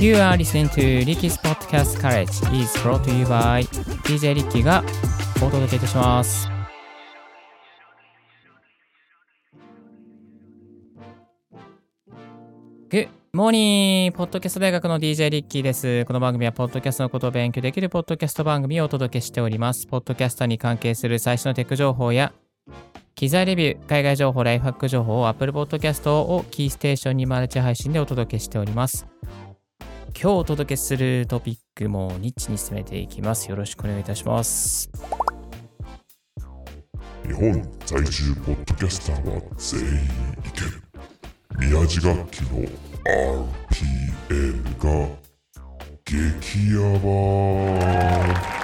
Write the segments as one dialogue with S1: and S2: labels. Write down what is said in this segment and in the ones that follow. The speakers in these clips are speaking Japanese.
S1: You are listening to Ricky's Podcast College is brought to you by DJ リッキーがお届けいたします。Good morning! ポッドキャスト大学の DJ リッキーです。この番組はポッドキャストのことを勉強できるポッドキャスト番組をお届けしております。ポッドキャスターに関係する最新のテック情報や機材レビュー、海外情報、ライフハック情報を Apple Podcast をキーステーションにマルチ配信でお届けしております。今日お届けするトピックもニッチに進めていきます。よろしくお願いいたします。
S2: 日本在住ポッドキャスターは全員いける宮地楽器の RPM が激ヤバ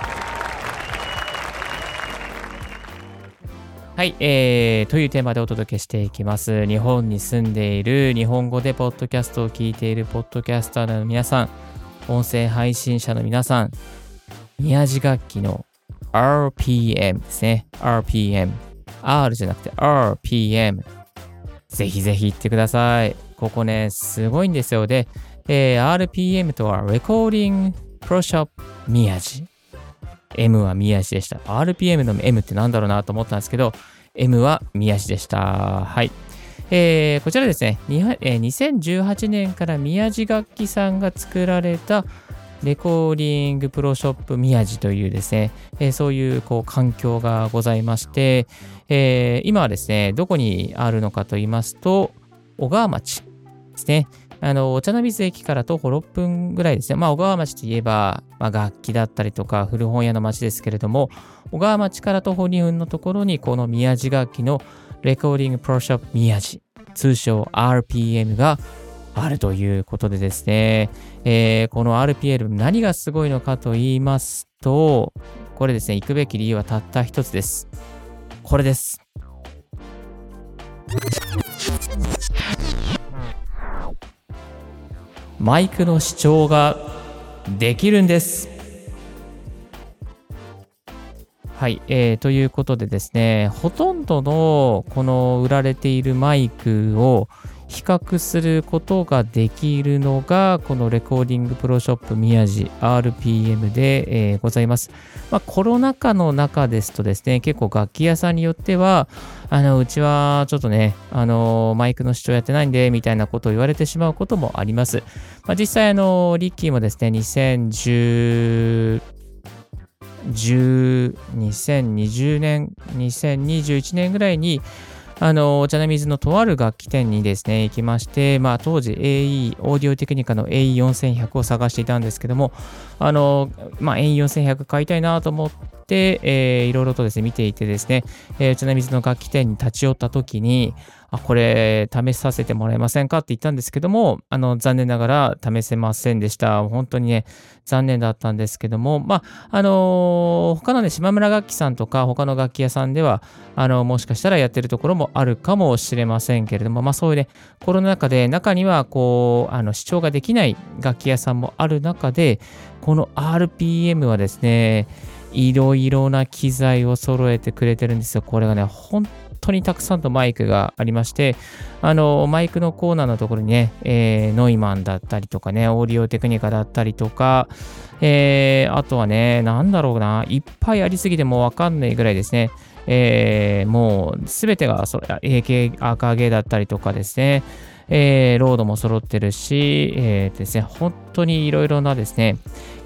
S1: はい、えー、というテーマでお届けしていきます。日本に住んでいる、日本語でポッドキャストを聞いているポッドキャスターの皆さん、音声配信者の皆さん、宮地楽器の RPM ですね。RPM。R じゃなくて RPM。ぜひぜひ言ってください。ここね、すごいんですよ。で、えー RPM とは Recording Pro Shop 宮地。M は宮地でした。RPM の M ってなんだろうなと思ったんですけど、M は宮地でした。はい。えーこちらですね、2018年から宮地楽器さんが作られたレコーディングプロショップ宮地というですね、えーそういうこう環境がございまして、えー今はですね、どこにあるのかと言いますと、小川町ですね。あの、お茶の水駅から徒歩6分ぐらいですね。まあ、小川町といえば、まあ、楽器だったりとか、古本屋の町ですけれども、小川町から徒歩2分のところに、この宮地楽器のレコーディングプロショップ宮地、通称 RPM があるということでですね、えーこの RPM 何がすごいのかと言いますと、これですね、行くべき理由はたった一つです。これです。マイクの視聴ができるんです。はい、えーということでですね、ほとんどのこの売られているマイクを比較することができるのが、このレコーディングプロショップ宮地 RPM で、えーございます。まあ、コロナ禍の中ですとですね、結構楽器屋さんによっては、あの、うちはちょっとね、あの、マイクの視聴やってないんで、みたいなことを言われてしまうこともあります。まあ、実際、あの、リッキーもですね、2010、10 2020年、2021年ぐらいに、あの、お茶の水のとある楽器店にですね、行きまして、まあ、当時 AE、オーディオテクニカの AE4100 を探していたんですけども、あの、まあ、AE4100 買いたいなと思ってて、えーいろいろとですね、見ていてですね、えー、お茶の水の楽器店に立ち寄った時に、あ、これ、試させてもらえませんかって言ったんですけども、あの、残念ながら試せませんでした。本当にね、残念だったんですけども、まあ、あのー他のね、島村楽器さんとか、他の楽器屋さんでは、あの、もしかしたらやってるところもあるかもしれませんけれども、まあ、そういうね、コロナ禍で、中には、こう、あの、視聴ができない楽器屋さんもある中で、この RPM はですね、いろいろな機材を揃えてくれてるんですよ。これがね、本当にたくさんのマイクがありまして、あの、マイクのコーナーのところにね、えーノイマンだったりとかね、オーディオテクニカだったりとか、えーあとはね、なんだろうな、いっぱいありすぎてもわかんないぐらいですね。えーもうすべてがそれ AK、アーカーゲーだったりとかですね、えーロードも揃ってるし、えーですね、本当にいろいろなですね、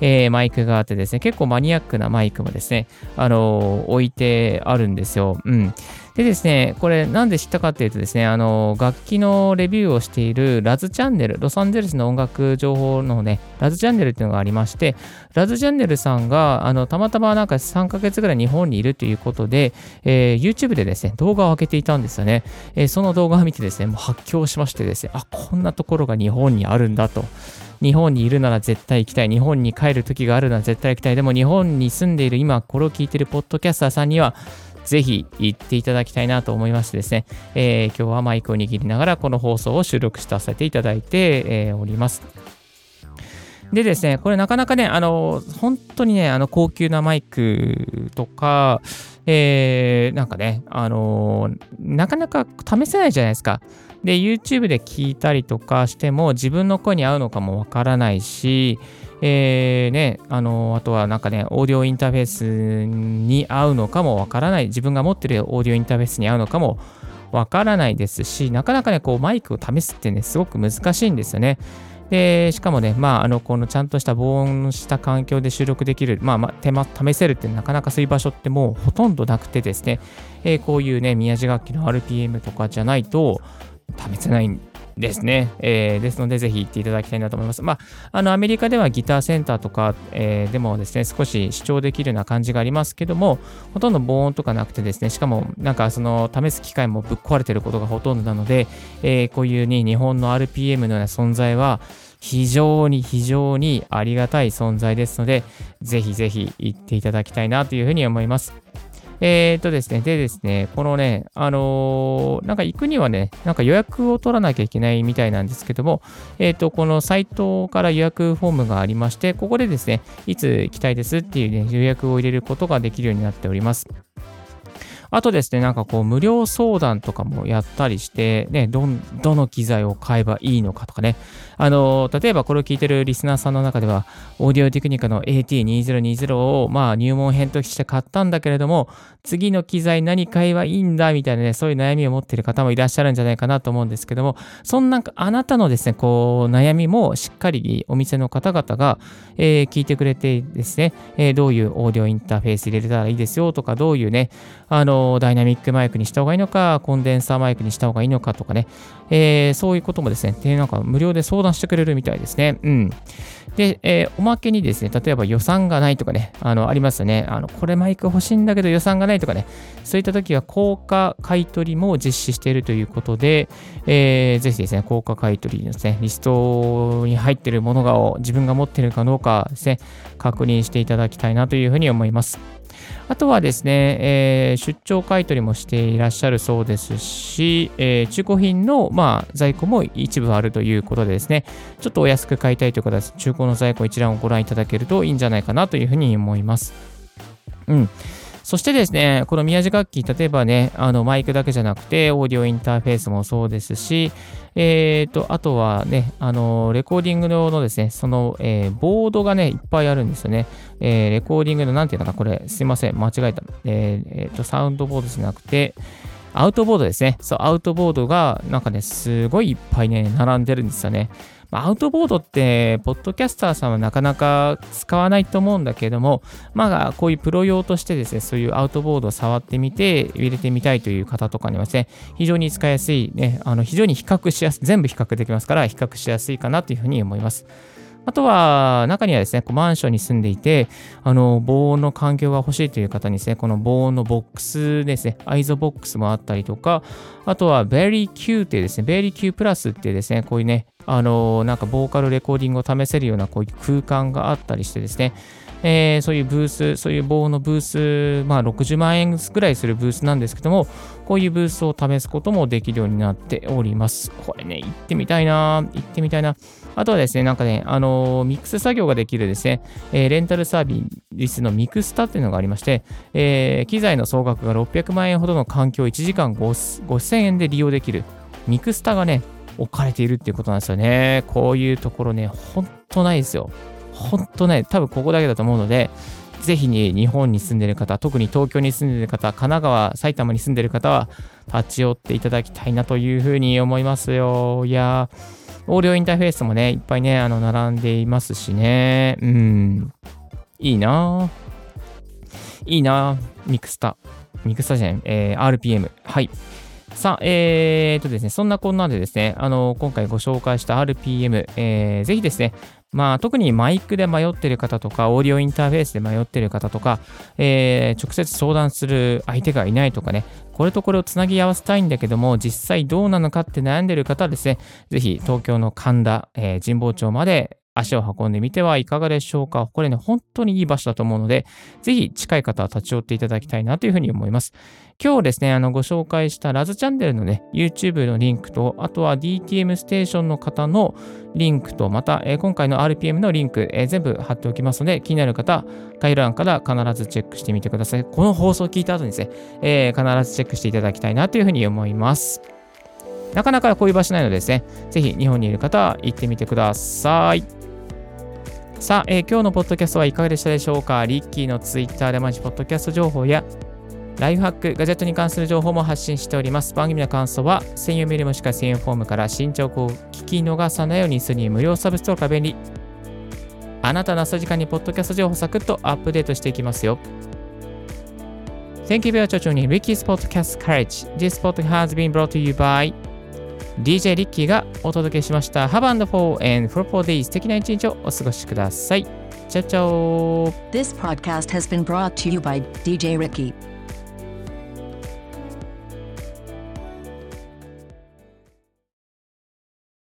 S1: えーマイクがあってですね、結構マニアックなマイクもですね、あの置いてあるんですよ。うん。でですね、これなんで知ったかっていうとですね、あの楽器のレビューをしているラズチャンネル、ロサンゼルスの音楽情報のね、ラズチャンネルっていうのがありまして、ラズチャンネルさんが、あの、たまたまなんか3ヶ月ぐらい日本にいるということで、えー YouTube でですね、動画を上げていたんですよね。えーその動画を見てですね、もう発狂しましてですね、あ、こんなところが日本にあるんだと。日本にいるなら絶対行きたい。日本に帰る時があるなら絶対行きたい。でも日本に住んでいる今、これを聞いているポッドキャスターさんには、ぜひ行っていただきたいなと思いましてですね、えー今日はマイクを握りながらこの放送を収録させていただいて、えーおります。でですね、これなかなかね、あの、本当にね、あの、高級なマイクとか、えー、なんかね、あの、なかなか試せないじゃないですか。で、YouTube で聞いたりとかしても自分の声に合うのかもわからないし、えー、ね、あの、あとはなんかね、オーディオインターフェースに合うのかもわからない、自分が持ってるオーディオインターフェースに合うのかもわからないですし、なかなかね、こうマイクを試すってね、すごく難しいんですよね。で、しかもね、まあ、あの、このちゃんとした防音した環境で収録できる、まあ、まあ、手間、試せるってなかなかそういう場所ってもうほとんどなくてですね、えー、こういうね、宮地楽器の RPM とかじゃないと試せないんですね。えー、ですので、ぜひ行っていただきたいなと思います。まあ、あの、アメリカではギターセンターとか、えー、でもですね、少し主張できるような感じがありますけども、ほとんど防音とかなくてですね、しかも、なんかその、試す機械もぶっ壊れてることがほとんどなので、えー、こういうに日本の RPM のような存在は、非常に非常にありがたい存在ですので、ぜひぜひ行っていただきたいなというふうに思います。えっ、とですね、でですね、このね、あのー、なんか行くにはね、なんか予約を取らなきゃいけないみたいなんですけども、えっ、と、このサイトから予約フォームがありまして、ここでですね、いつ行きたいですっていうね、予約を入れることができるようになっております。あとですね、なんかこう、無料相談とかもやったりして、ね、ど、どの機材を買えばいいのかとかね。あの、例えばこれを聞いてるリスナーさんの中では、オーディオテクニカの AT2020 を、まあ、入門編として買ったんだけれども、次の機材何買えばいいんだみたいなね、そういう悩みを持っている方もいらっしゃるんじゃないかなと思うんですけども、そんなあなたのですね、こう、悩みもしっかりお店の方々が、えー、聞いてくれてですね、えー、どういうオーディオインターフェース入れたらいいですよとか、どういうね、あの、ダイナミックマイクにした方がいいのか、コンデンサーマイクにした方がいいのかとかね、えー、そういうこともですね、でなんか無料で相談してくれるみたいですね。うん。で、えー、おまけにですね、例えば予算がないとかね、あの、ありますよね。あの、これマイク欲しいんだけど予算がないとかね、そういった時は高価買取も実施しているということで、えー、ぜひですね、高価買取のですね、リストに入っているものがを自分が持っているかどうかですね、確認していただきたいなというふうに思います。あとはですね、えー、出張買取もしていらっしゃるそうですし、えー、中古品の、まあ、在庫も一部あるということでですね、ちょっとお安く買いたいという方は、中古の在庫一覧をご覧いただけるといいんじゃないかなというふうに思います。うん。そしてですね、この宮地楽器、例えばね、あのマイクだけじゃなくて、オーディオインターフェースもそうですし、えっ、ー、と、あとはね、あの、レコーディング用のですね、その、えー、ボードがね、いっぱいあるんですよね。えー、レコーディングの、なんていうのかな、これ、すいません、間違えた。えっ、と、サウンドボードじゃなくて、アウトボードですね。そう、アウトボードが、なんかね、すごいいっぱいね、並んでるんですよね。まあ、アウトボードって、ポッドキャスターさんはなかなか使わないと思うんだけども、まあ、こういうプロ用としてですね、そういうアウトボードを触ってみて、入れてみたいという方とかにはですね、非常に使いやすい、ね、あの非常に比較しやすい、全部比較できますから、比較しやすいかなというふうに思います。あとは、中にはですね、こうマンションに住んでいて、あの、防音の環境が欲しいという方にですね、この防音のボックスですね、 ISOVOX もあったりとか、あとは、ベリー Q っていうですね、ベリー Q プラスってですね、こういうね、あの、なんかボーカルレコーディングを試せるようなこういう空間があったりしてですね、えー、そういうブース、そういう防音のブース、まあ60万円ぐらいするブースなんですけども、こういうブースを試すこともできるようになっております。これね、行ってみたいな行ってみたいな。あとはですね、なんかね、あのー、ミックス作業ができるですね、えー、レンタルサービスのミクスタっていうのがありまして、えー、機材の総額が600万円ほどの環境を1時間5000円で利用できるミクスタがね、置かれているっていうことなんですよね。こういうところね、ほんとないですよ。本当ね、多分ここだけだと思うので、ぜひに日本に住んでる方、特に東京に住んでる方、神奈川、埼玉に住んでる方は、立ち寄っていただきたいなというふうに思いますよ。いやー、オーディオインターフェースもね、いっぱいね、あの、並んでいますしね。うん。いいないいなミクスタ。ミクスタじゃない、えー、RPM。はい。さあ、えーとですね、そんなこんなでですね、あの、今回ご紹介した RPM、えー、ぜひですね、まあ、特にマイクで迷っている方とか、オーディオインターフェースで迷っている方とか、えー、直接相談する相手がいないとかね、これとこれをつなぎ合わせたいんだけども、実際どうなのかって悩んでいる方はですね、ぜひ東京の神田、えー、神保町まで足を運んでみてはいかがでしょうか。これね、本当にいい場所だと思うので、ぜひ近い方は立ち寄っていただきたいなというふうに思います。今日ですね、あのご紹介したラズチャンネルのね、YouTube のリンクと、あとは DTM ステーションの方のリンクと、また、えー、今回の RPM のリンク、えー、全部貼っておきますので、気になる方、概要欄から必ずチェックしてみてください。この放送を聞いた後にですね、えー、必ずチェックしていただきたいなというふうに思います。なかなかこういう場所ないのでですね、ぜひ日本にいる方は行ってみてください。さあ、えー、今日のポッドキャストはいかがでしたでしょうか？リッキーのツイッターで毎日ポッドキャスト情報やライフハック、ガジェットに関する情報も発信しております。番組の感想は、専用メールもしくは専用フォームから新情報を聞き逃さないようにするに無料サブストアが便利。あなたの朝時間にポッドキャスト情報サクッとアップデートしていきますよ。Thank you very much for joining Ricky's Podcast Courage. This podcast has been brought to you by DJ リッキーがお届けしました。Have and for and for four days 素敵な一日をお過ごしください。チャチャオ
S3: This podcast has been brought to you by DJ Ricky.